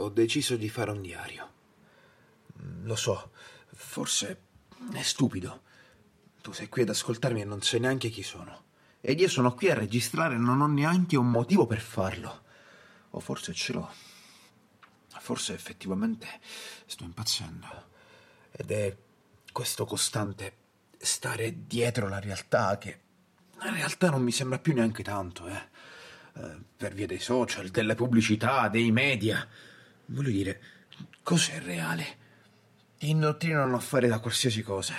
ho deciso di fare un diario. Lo so, forse è stupido. Tu sei qui ad ascoltarmi e non sai neanche chi sono. Ed io sono qui a registrare e non ho neanche un motivo per farlo. O forse ce l'ho. Forse effettivamente sto impazzendo. Ed è questo costante stare dietro la realtà che in realtà non mi sembra più neanche tanto, eh. eh per via dei social, delle pubblicità, dei media. Voglio dire, cos'è reale? Ti indottrinano a fare da qualsiasi cosa.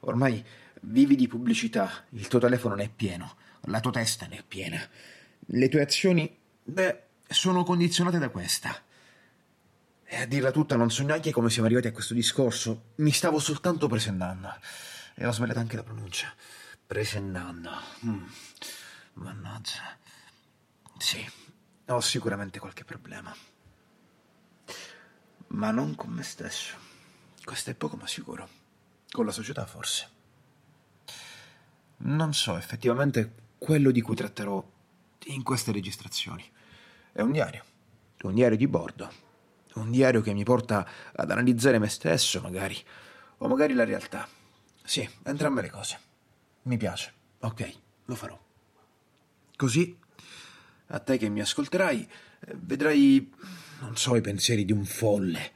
Ormai vivi di pubblicità, il tuo telefono ne è pieno, la tua testa ne è piena. Le tue azioni, beh, sono condizionate da questa. E a dirla tutta non so neanche come siamo arrivati a questo discorso. Mi stavo soltanto presentando. E ho sbagliato anche la pronuncia. Presentando. Mm. Mannaggia. Sì, ho sicuramente qualche problema. Ma non con me stesso. Questo è poco ma sicuro. Con la società forse. Non so effettivamente quello di cui tratterò in queste registrazioni. È un diario. Un diario di bordo un diario che mi porta ad analizzare me stesso, magari, o magari la realtà. Sì, entrambe le cose. Mi piace. Ok, lo farò. Così, a te che mi ascolterai, vedrai, non so, i pensieri di un folle,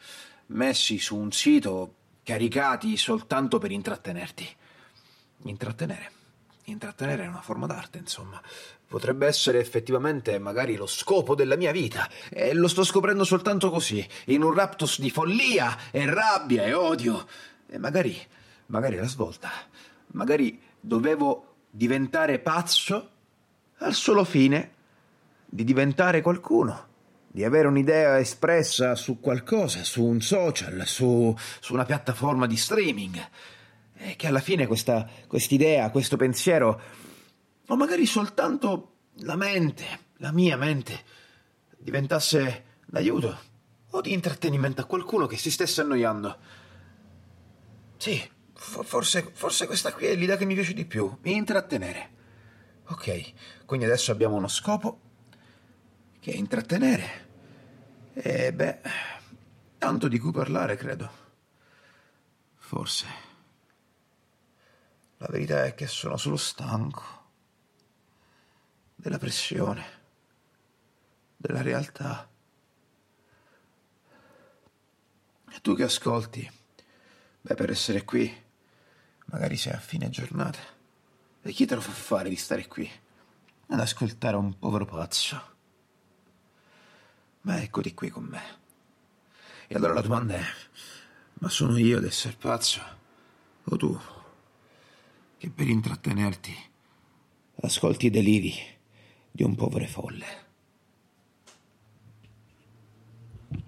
messi su un sito, caricati soltanto per intrattenerti. Intrattenere. Intrattenere è una forma d'arte, insomma. Potrebbe essere effettivamente magari lo scopo della mia vita. E lo sto scoprendo soltanto così, in un raptus di follia e rabbia e odio. E magari, magari la svolta. Magari dovevo diventare pazzo al solo fine di diventare qualcuno, di avere un'idea espressa su qualcosa, su un social, su, su una piattaforma di streaming e che alla fine questa idea, questo pensiero, o magari soltanto la mente, la mia mente, diventasse d'aiuto o di intrattenimento a qualcuno che si stesse annoiando. Sì, forse, forse questa qui è l'idea che mi piace di più, intrattenere. Ok, quindi adesso abbiamo uno scopo che intrattenere. E beh, tanto di cui parlare, credo. Forse. La verità è che sono solo stanco della pressione, della realtà. E tu che ascolti, beh, per essere qui, magari sei a fine giornata. E chi te lo fa fare di stare qui ad ascoltare un povero pazzo? Ma eccoti qui con me. E allora la domanda è, ma sono io ad essere pazzo? O tu? che per intrattenerti ascolti i deliri di un povero folle.